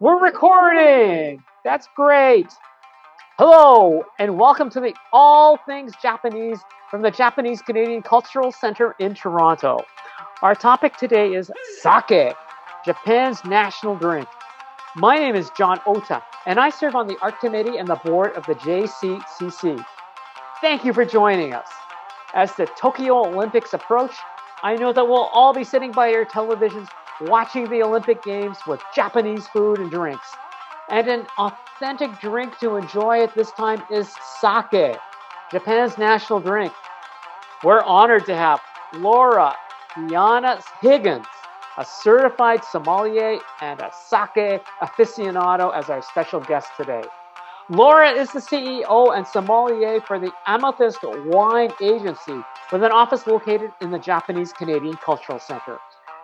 We're recording! That's great! Hello, and welcome to the All Things Japanese from the Japanese Canadian Cultural Center in Toronto. Our topic today is sake, Japan's national drink. My name is John Ota, and I serve on the art committee and the board of the JCCC. Thank you for joining us. As the Tokyo Olympics approach, I know that we'll all be sitting by your televisions watching the Olympic Games with Japanese food and drinks. And an authentic drink to enjoy at this time is sake, Japan's national drink. We're honored to have Laura Diana Higgins, a certified sommelier and a sake aficionado, as our special guest today. Laura is the CEO and sommelier for the Amethyst Wine Agency, with an office located in the Japanese Canadian Cultural Center.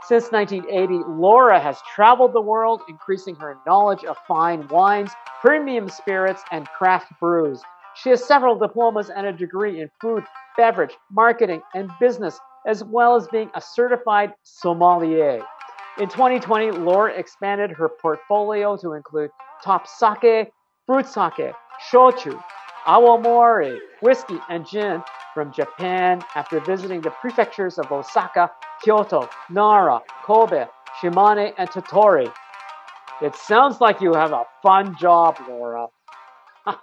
Since 1980, Laura has traveled the world, increasing her knowledge of fine wines, premium spirits, and craft brews. She has several diplomas and a degree in food, beverage, marketing, and business, as well as being a certified sommelier. In 2020, Laura expanded her portfolio to include top sake, fruit sake, shochu, awamori, whiskey, and gin from Japan after visiting the prefectures of Osaka, Kyoto, Nara, Kobe, Shimane, and Tottori. It sounds like you have a fun job, Laura.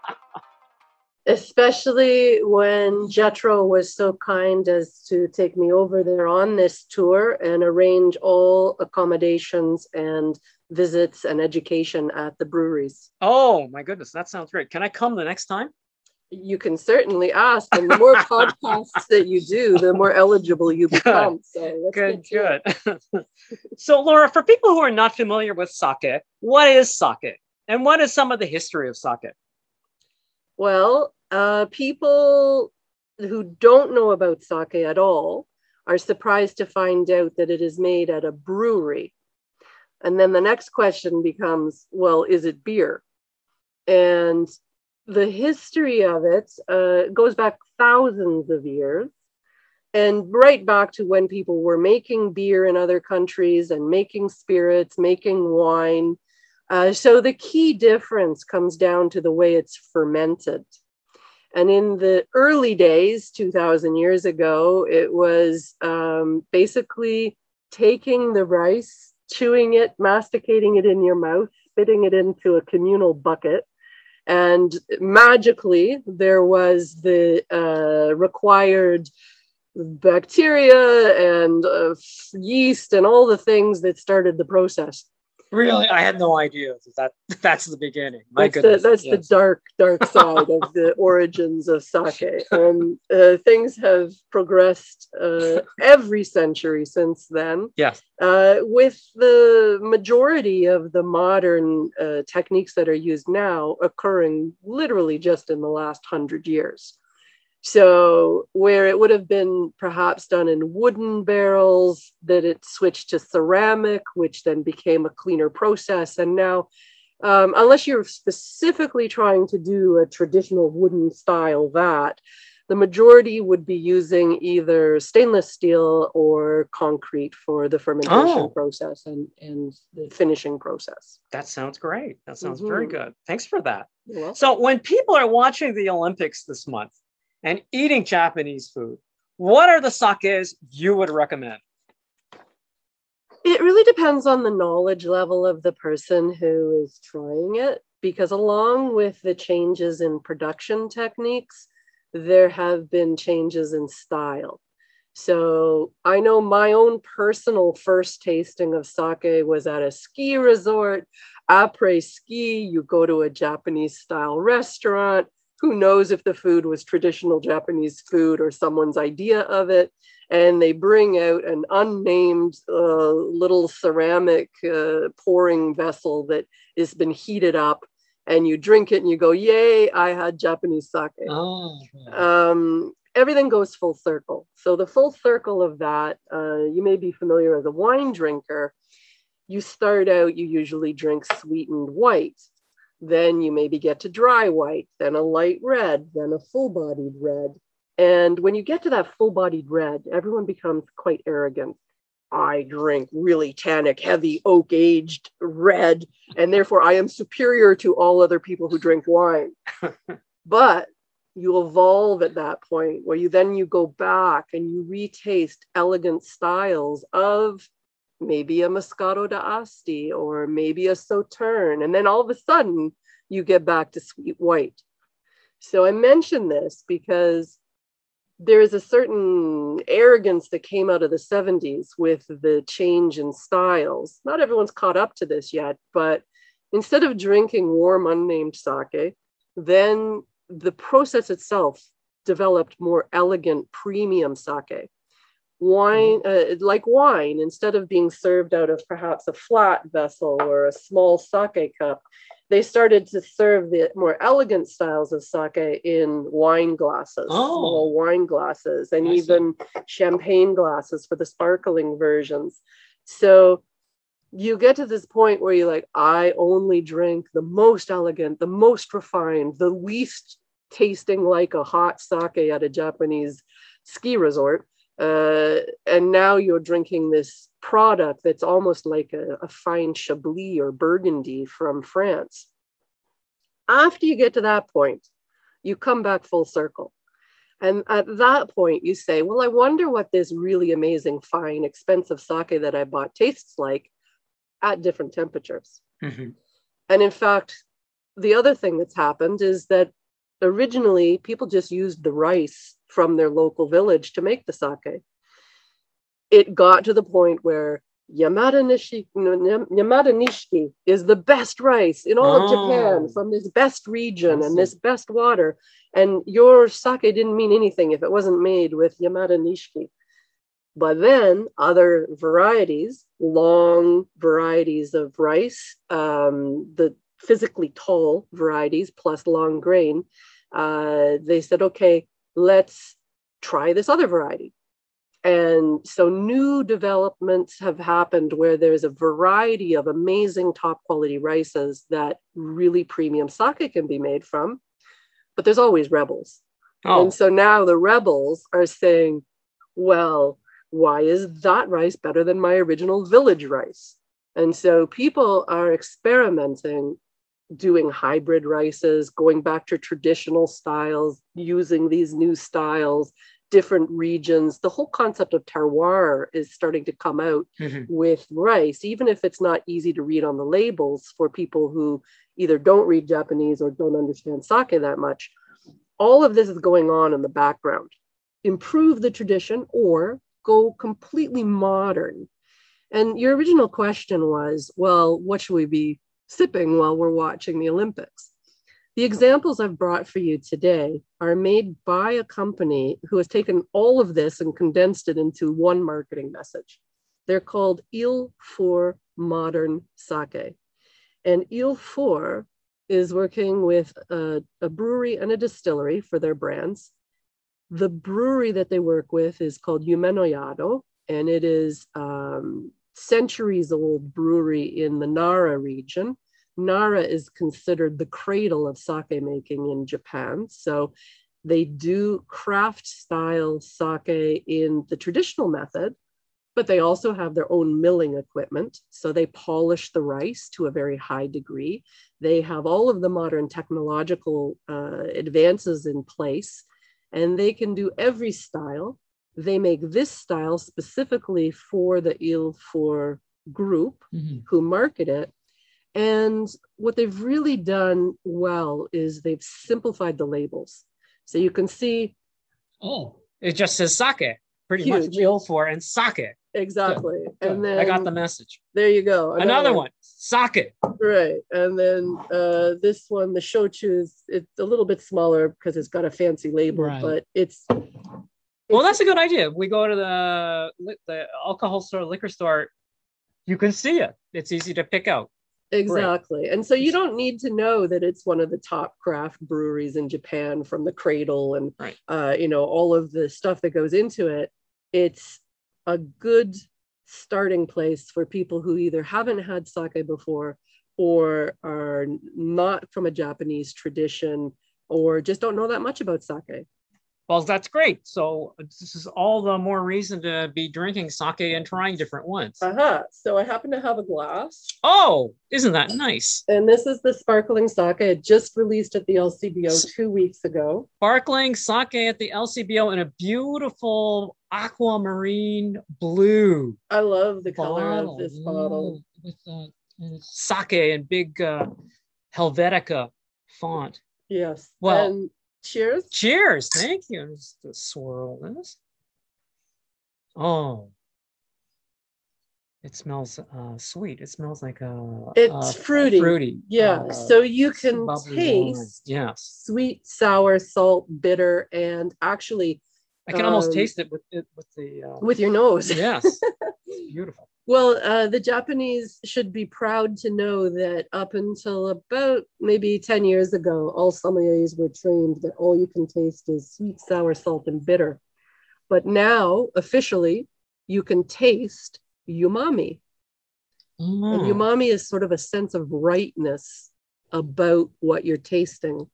Especially when JETRO was so kind as to take me over there on this tour and arrange all accommodations and visits and education at the breweries. Oh my goodness, that sounds great. Can I come the next time? You can certainly ask, and the more podcasts that you do, the more eligible you become. So good, good. so, Laura, for people who are not familiar with sake, what is sake, and what is some of the history of sake? Well, uh, people who don't know about sake at all are surprised to find out that it is made at a brewery. And then the next question becomes, well, is it beer? And the history of it uh, goes back thousands of years and right back to when people were making beer in other countries and making spirits, making wine. Uh, so the key difference comes down to the way it's fermented. And in the early days, 2000 years ago, it was um, basically taking the rice, chewing it, masticating it in your mouth, spitting it into a communal bucket, and magically there was the uh, required bacteria and uh, yeast and all the things that started the process Really, I had no idea that that's the beginning. My that's goodness, the, that's yes. the dark, dark side of the origins of sake. And uh, things have progressed uh, every century since then. Yes, uh, with the majority of the modern uh, techniques that are used now occurring literally just in the last hundred years. So, where it would have been perhaps done in wooden barrels, that it switched to ceramic, which then became a cleaner process. And now, um, unless you're specifically trying to do a traditional wooden style vat, the majority would be using either stainless steel or concrete for the fermentation oh. process and, and the finishing process. That sounds great. That sounds mm-hmm. very good. Thanks for that. So, when people are watching the Olympics this month, and eating Japanese food, what are the sakes you would recommend? It really depends on the knowledge level of the person who is trying it, because along with the changes in production techniques, there have been changes in style. So I know my own personal first tasting of sake was at a ski resort, après ski. You go to a Japanese style restaurant, who knows if the food was traditional Japanese food or someone's idea of it. And they bring out an unnamed uh, little ceramic uh, pouring vessel that has been heated up. And you drink it and you go, Yay, I had Japanese sake. Oh. Um, everything goes full circle. So, the full circle of that, uh, you may be familiar as a wine drinker. You start out, you usually drink sweetened white then you maybe get to dry white, then a light red, then a full bodied red. And when you get to that full bodied red, everyone becomes quite arrogant. I drink really tannic, heavy, oak aged red, and therefore I am superior to all other people who drink wine. but you evolve at that point where you then you go back and you retaste elegant styles of maybe a Moscato d'Asti or maybe a Sauterne. And then all of a sudden you get back to sweet white. So I mention this because there is a certain arrogance that came out of the 70s with the change in styles. Not everyone's caught up to this yet, but instead of drinking warm, unnamed sake, then the process itself developed more elegant premium sake. Wine, mm-hmm. uh, like wine, instead of being served out of perhaps a flat vessel or a small sake cup, they started to serve the more elegant styles of sake in wine glasses, oh. small wine glasses, and I even see. champagne glasses for the sparkling versions. So you get to this point where you're like, I only drink the most elegant, the most refined, the least tasting like a hot sake at a Japanese ski resort. Uh, and now you're drinking this product that's almost like a, a fine Chablis or Burgundy from France. After you get to that point, you come back full circle. And at that point, you say, Well, I wonder what this really amazing, fine, expensive sake that I bought tastes like at different temperatures. Mm-hmm. And in fact, the other thing that's happened is that originally people just used the rice from their local village to make the sake. It got to the point where Yamada, Nishi, Yamada Nishiki is the best rice in all oh. of Japan from this best region and this best water. And your sake didn't mean anything if it wasn't made with Yamada Nishiki. But then other varieties, long varieties of rice, um, the physically tall varieties plus long grain, uh, they said, okay, let's try this other variety. And so new developments have happened where there's a variety of amazing top quality rices that really premium sake can be made from, but there's always rebels. Oh. And so now the rebels are saying, well, why is that rice better than my original village rice? And so people are experimenting doing hybrid rices, going back to traditional styles, using these new styles, different regions. The whole concept of terroir is starting to come out mm-hmm. with rice, even if it's not easy to read on the labels for people who either don't read Japanese or don't understand sake that much. All of this is going on in the background. Improve the tradition or go completely modern. And your original question was, well, what should we be sipping while we're watching the Olympics. The examples I've brought for you today are made by a company who has taken all of this and condensed it into one marketing message. They're called Il for Modern Sake. And Il for is working with a, a, brewery and a distillery for their brands. The brewery that they work with is called Yumenoyado, and it is um, centuries old brewery in the Nara region. Nara is considered the cradle of sake making in Japan. So they do craft style sake in the traditional method, but they also have their own milling equipment. So they polish the rice to a very high degree. They have all of the modern technological uh, advances in place, and they can do every style they make this style specifically for the Il for group mm-hmm. who market it. And what they've really done well is they've simplified the labels. So you can see. Oh, it just says sake, pretty huge. much Il for and sake. Exactly. Good. Good. And then I got the message. There you go. Another, Another one, sake. Right. And then uh, this one, the shochu is it's a little bit smaller because it's got a fancy label, right. but it's well, that's a good idea. We go to the the alcohol store, liquor store. You can see it. It's easy to pick out. Exactly. Right. And so you don't need to know that it's one of the top craft breweries in Japan from the cradle and right. uh, you know all of the stuff that goes into it. It's a good starting place for people who either haven't had sake before or are not from a Japanese tradition or just don't know that much about sake. Well, that's great. So this is all the more reason to be drinking sake and trying different ones. Uh-huh. So I happen to have a glass. Oh, isn't that nice? And this is the sparkling sake. It just released at the LCBO two weeks ago. Sparkling sake at the LCBO in a beautiful aquamarine blue. I love the color of this bottle. With uh, sake and big uh, Helvetica font. Yes. Well- and cheers. Cheers. Thank you. Just swirl this. Oh. It smells uh, sweet. It smells like a. It's fruity. Fruity. Yeah. uh, so you can taste wine. Yes. sweet, sour, salt, bitter, and actually I can almost Um, taste it with it with the. Uh, with your nose. yes. It's beautiful. Well, uh, the Japanese should be proud to know that up until about maybe 10 years ago, all sommeliers were trained that all you can taste is sweet, sour, salt, and bitter. But now, officially, you can taste umami. And Mm. umami is sort of a sense of rightness about what you're tasting.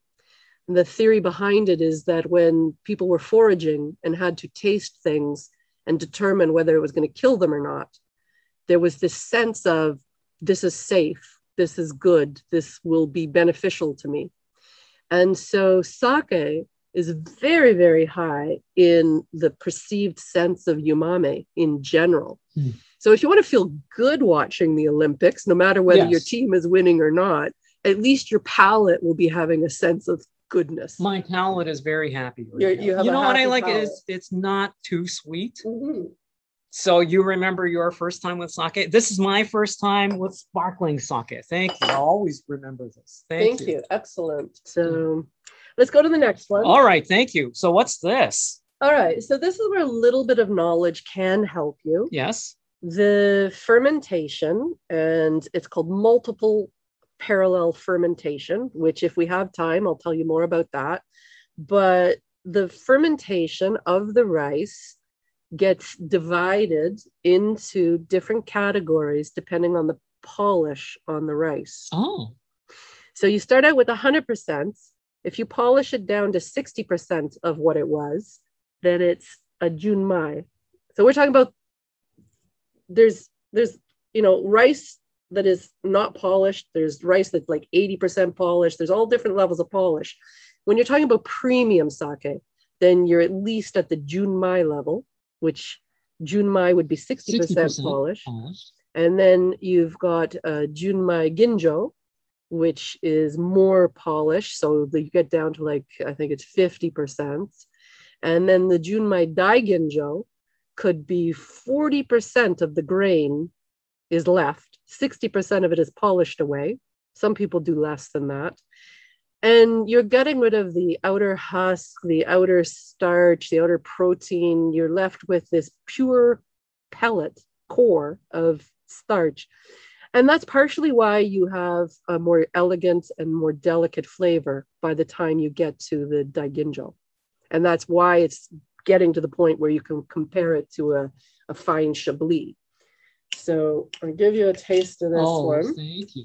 And the theory behind it is that when people were foraging and had to taste things and determine whether it was going to kill them or not, there was this sense of this is safe, this is good, this will be beneficial to me. And so sake is very, very high in the perceived sense of umami in general. Hmm. So if you want to feel good watching the Olympics, no matter whether your team is winning or not, at least your palate will be having a sense of goodness. My palate is very happy. right You're- you know what I like palate. is it's not too sweet. Mhm. So you remember your first time with sake? This is my first time with sparkling sake. Thank you. I'll always remember this. Thank, Thank, you. Excellent. So let's go to the next one. All right, thank you. So what's this? All right. So this is where a little bit of knowledge can help you. Yes. The fermentation, and it's called multiple parallel fermentation, which, if we have time, I'll tell you more about that. But the fermentation of the rice gets divided into different categories depending on the polish on the rice. Oh. So you start out with 100%. If you polish it down to 60% of what it was, then it's a junmai. So we're talking about there's there's you know rice that is not polished. There's rice that's like 80% polished. There's all different levels of polish. When you're talking about premium sake, then you're at least at the junmai level, which junmai would be 60%, 60%. polished. Polished. And then you've got uh, Junmai Ginjo, which is more polished. So you get down to like, I think it's 50%. And then the June Junmai Daiginjo could be 40% of the grain is left, 60% of it is polished away. Some people do less than that. And you're getting rid of the outer husk, the outer starch, the outer protein. You're left with this pure pellet core of starch. And that's partially why you have a more elegant and more delicate flavor by the time you get to the daiginjo. And that's why it's getting to the point where you can compare it to a, a fine chablis. So I'll give you a taste of this oh, one. thank you.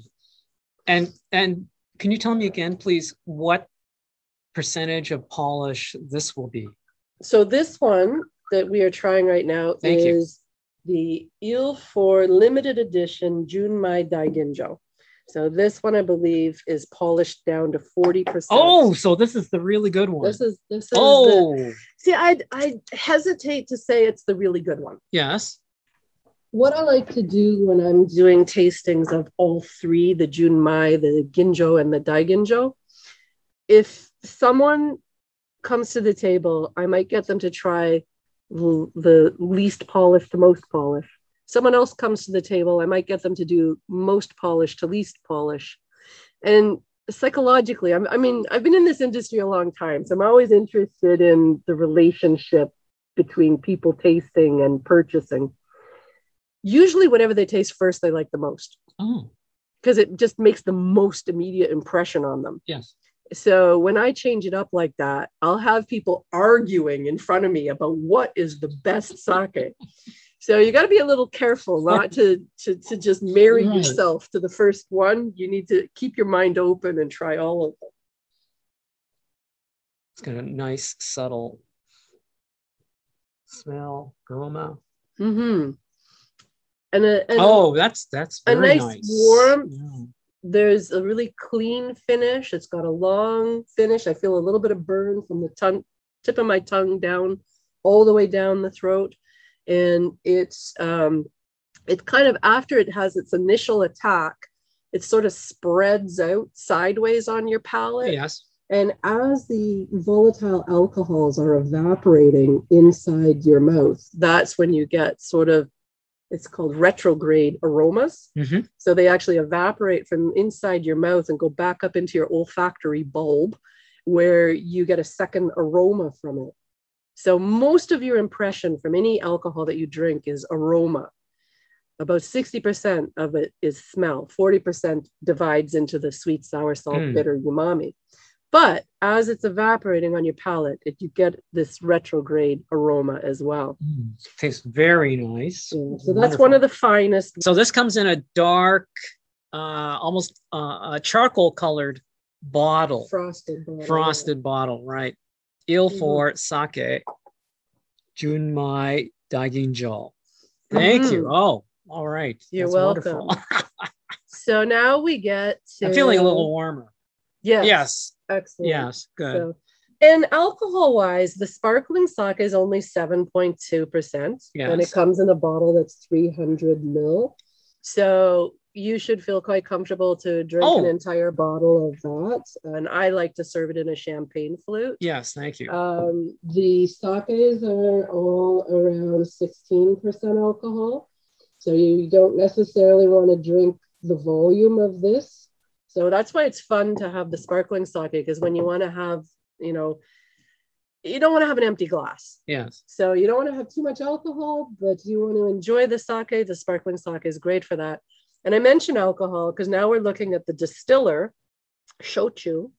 And and can you tell me again, please, what percentage of polish this will be? So this one that we are trying right now Thank you. is the Il for limited edition Junmai Daiginjo. So this one I believe is polished down to 40%. Oh, so this is the really good one. this is this is the, oh, see I I hesitate to say it's the really good one. yes. What I like to do when I'm doing tastings of all three, the Junmai, the Ginjo, and the Daiginjo, if someone comes to the table, I might get them to try the least polished to most polished. Someone else comes to the table, I might get them to do most polished to least polish. And psychologically, I'm, I mean, I've been in this industry a long time, so I'm always interested in the relationship between people tasting and purchasing. Usually, whatever they taste first, they like the most Oh, because it just makes the most immediate impression on them. yes. So when I change it up like that, I'll have people arguing in front of me about what is the best sake. So you got to be a little careful not to, to to just marry Right. yourself to the first one. You need to keep your mind open and try all of them. It's got a nice, subtle smell, aroma. Mm-hmm. And, a, and oh, that's that's a very nice warm Yeah. there's a really clean finish. It's got a long finish. I feel a little bit of burn from the tongue, tip of my tongue down all the way down the throat. And it's um, it kind of after it has its initial attack, it sort of spreads out sideways on your palate. Yes. And as the volatile alcohols are evaporating inside your mouth, that's when you get sort of, it's called retrograde aromas. Mhm. So they actually evaporate from inside your mouth and go back up into your olfactory bulb, where you get a second aroma from it. So most of your impression from any alcohol that you drink is aroma. About 60% of it is smell, 40% divides into the sweet, sour, salt, Mm. bitter, umami. But as it's evaporating on your palate, it, you get this retrograde aroma as well. Mm, tastes very nice. Yeah, So that's one of the finest. So this comes in a dark, uh, almost uh, a charcoal colored bottle, Frosted. bottle. frosted bottle, right? Il Mhm. for sake, Junmai Daiginjo. Thank you. Mhm. Oh, all right. You're That's welcome. wonderful. So now we get to. I'm feeling a little warmer. Yes. Yes. Excellent. Yes. Good. So, and alcohol wise, the sparkling sake is only 7.2%. And it comes in a bottle that's 300 mil. So you should feel quite comfortable to drink an Oh. entire bottle of that. And I like to serve it in a champagne flute. Yes. Thank you. Um, the sakes are all around 16% alcohol. So you don't necessarily want to drink the volume of this. So that's why it's fun to have the sparkling sake because when you want to have, you know, you don't want to have an empty glass. yes. So you don't want to have too much alcohol, but you want to enjoy the sake. The sparkling sake is great for that. And I mention alcohol because now we're looking at the distiller, Shochu.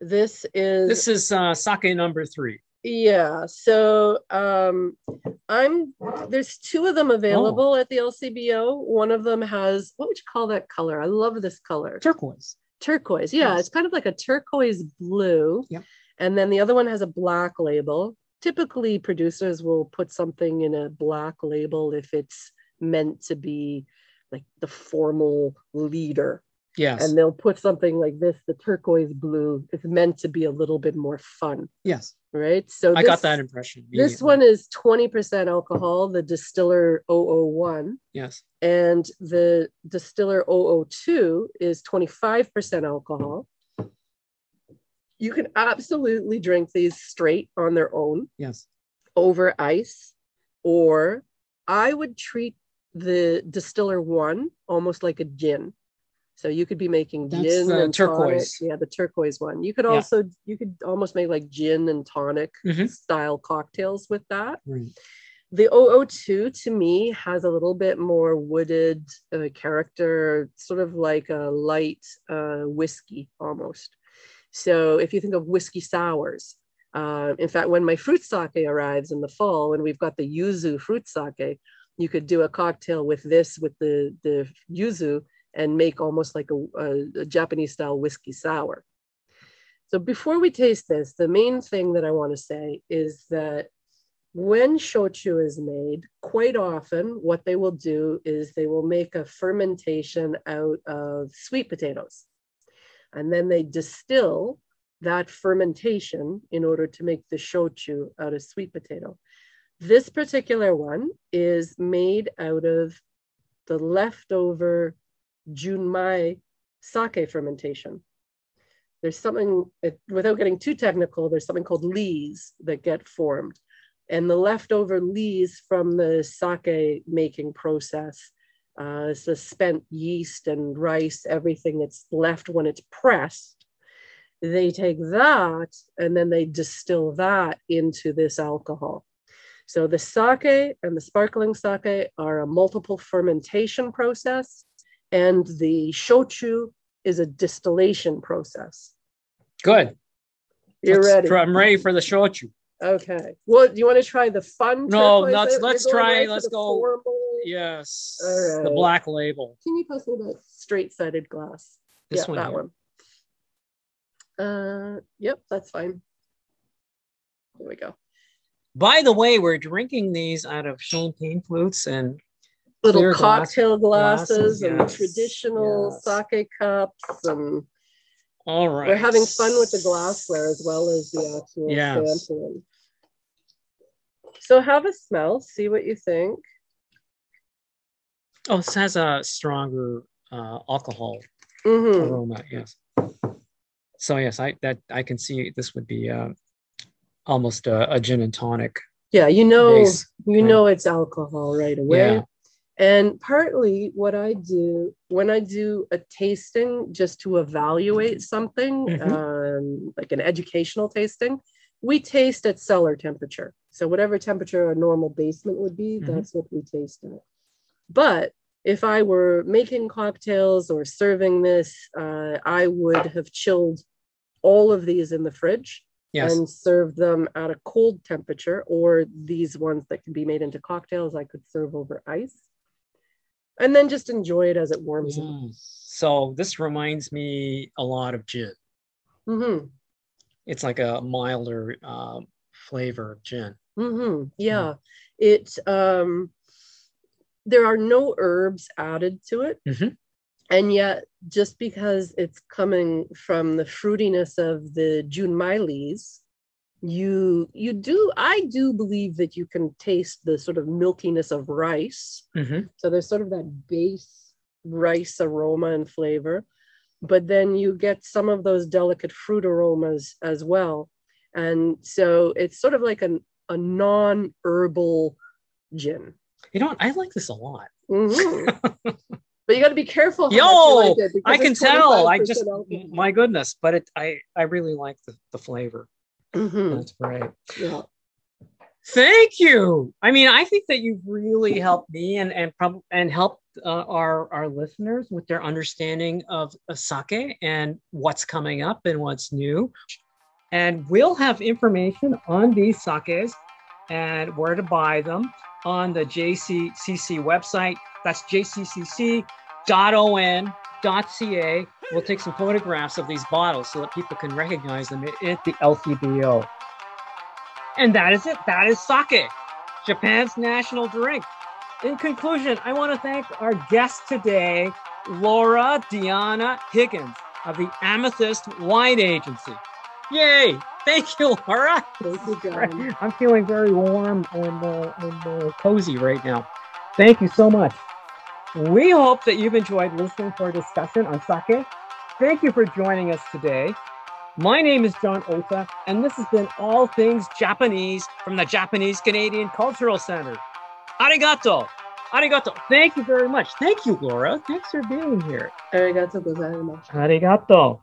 This is This is uh, sake number three. Yeah. So um, I'm there's two of them available at the LCBO. One of them has what would you call that color? I love this color. Turquoise. Turquoise. Yeah, Yes. it's kind of like a turquoise blue. Yep. And then the other one has a black label. Typically, producers will put something in a black label if it's meant to be like the formal leader. Yes. And they'll put something like this, the turquoise blue. It's meant to be a little bit more fun, yes. Right? So I got that impression. This one is 20% alcohol, the distiller 001 Yes. and the distiller 002 is 25% alcohol. You can absolutely drink these straight on their own Yes. over ice, or I would treat the distiller one almost like a gin. So you could be making That's gin the and turquoise. tonic. Yeah, the turquoise one. You could Yeah. also you could almost make like gin and tonic Mhm. style cocktails with that. Right. The 002 to me has a little bit more wooded uh, character, sort of like a light uh, whiskey almost. So if you think of whiskey sours, uh, in fact, when my fruit sake arrives in the fall, when we've got the yuzu fruit sake, you could do a cocktail with this, with the, the yuzu, and make almost like a, a, a Japanese style whiskey sour. So before we taste this, the main thing that I want to say is that when shochu is made, quite often what they will do is they will make a fermentation out of sweet potatoes. And then they distill that fermentation in order to make the shochu out of sweet potato. This particular one is made out of the leftover junmai sake fermentation. There's something, it, without getting too technical, there's something called lees that get formed and the leftover lees from the sake making process, uh, the spent yeast and rice, everything that's left when it's pressed. They take that and then they distill that into this alcohol. So the sake and the sparkling sake are a multiple fermentation process, and the shochu is a distillation process. Good. You're Let's ready. I'm ready for the shochu. Okay. Well, do you want to try the fun? No, let's- let's try- let's go- formal- Yes. The black label. Can you pass me that straight-sided glass? This yeah, one that here. one. Uh, yep, that's fine. There we go. By the way, we're drinking these out of champagne flutes and Little glass- cocktail glasses, glasses, and yes, traditional yes. sake cups, and all right. we're having fun with the glassware as well as the actual Yes. sampling. So have a smell, see what you think. Oh, this has a stronger uh, alcohol Mhm. aroma. Yes. So yes, I that I can see this would be uh, almost a, a gin and tonic Yeah, you know, base. you know it's alcohol right away. Yeah. And partly what I do when I do a tasting just to evaluate something, Mhm. um, like an educational tasting, we taste at cellar temperature. So whatever temperature a normal basement would be, Mhm. that's what we taste at. But if I were making cocktails or serving this, uh, I would have chilled all of these in the fridge Yes. and serve them at a cold temperature, or these ones that can be made into cocktails, I could serve over ice. And then just enjoy it as it warms up. Mm. So this reminds me a lot of gin. hmm It's like a milder uh, flavor of gin. hmm Yeah. It um there are no herbs added to it. Mhm. And yet, just because it's coming from the fruitiness of the Junmai lees, you you do I do believe that you can taste the sort of milkiness of rice. Mhm. So there's sort of that base rice aroma and flavor, but then you get some of those delicate fruit aromas as well. And so it's sort of like an, a non herbal gin. You know what? I like this a lot. Mhm. but you got to be careful. Yo, you like it I can tell. I just, alcohol. my goodness, but it, I, I really like the, the flavor. Mhm. That's great. Yeah. Thank you. I mean, I think that you've really helped me and and prob- and helped uh, our our listeners with their understanding of, of sake and what's coming up and what's new. And we'll have information on these sakes and where to buy them on the JCCC website. That's jccc.on.ca. We'll take some photographs of these bottles so that people can recognize them at the LCBO. And that is it. That is sake, Japan's national drink. In conclusion, I want to thank our guest today, Laura Diana Higgins of the Amethyst Wine Agency. Yay! Thank you, Laura. Thank you, John. I'm feeling very warm and, uh, and uh, cozy right now. Thank you so much. We hope that you've enjoyed listening to our discussion on sake. Thank you for joining us today. My name is John Ota, and this has been All Things Japanese from the Japanese Canadian Cultural Center. Arigato. Arigato. Thank you very much. Thank you, Laura. Thanks for being here. Arigato gozaimasu. Arigato.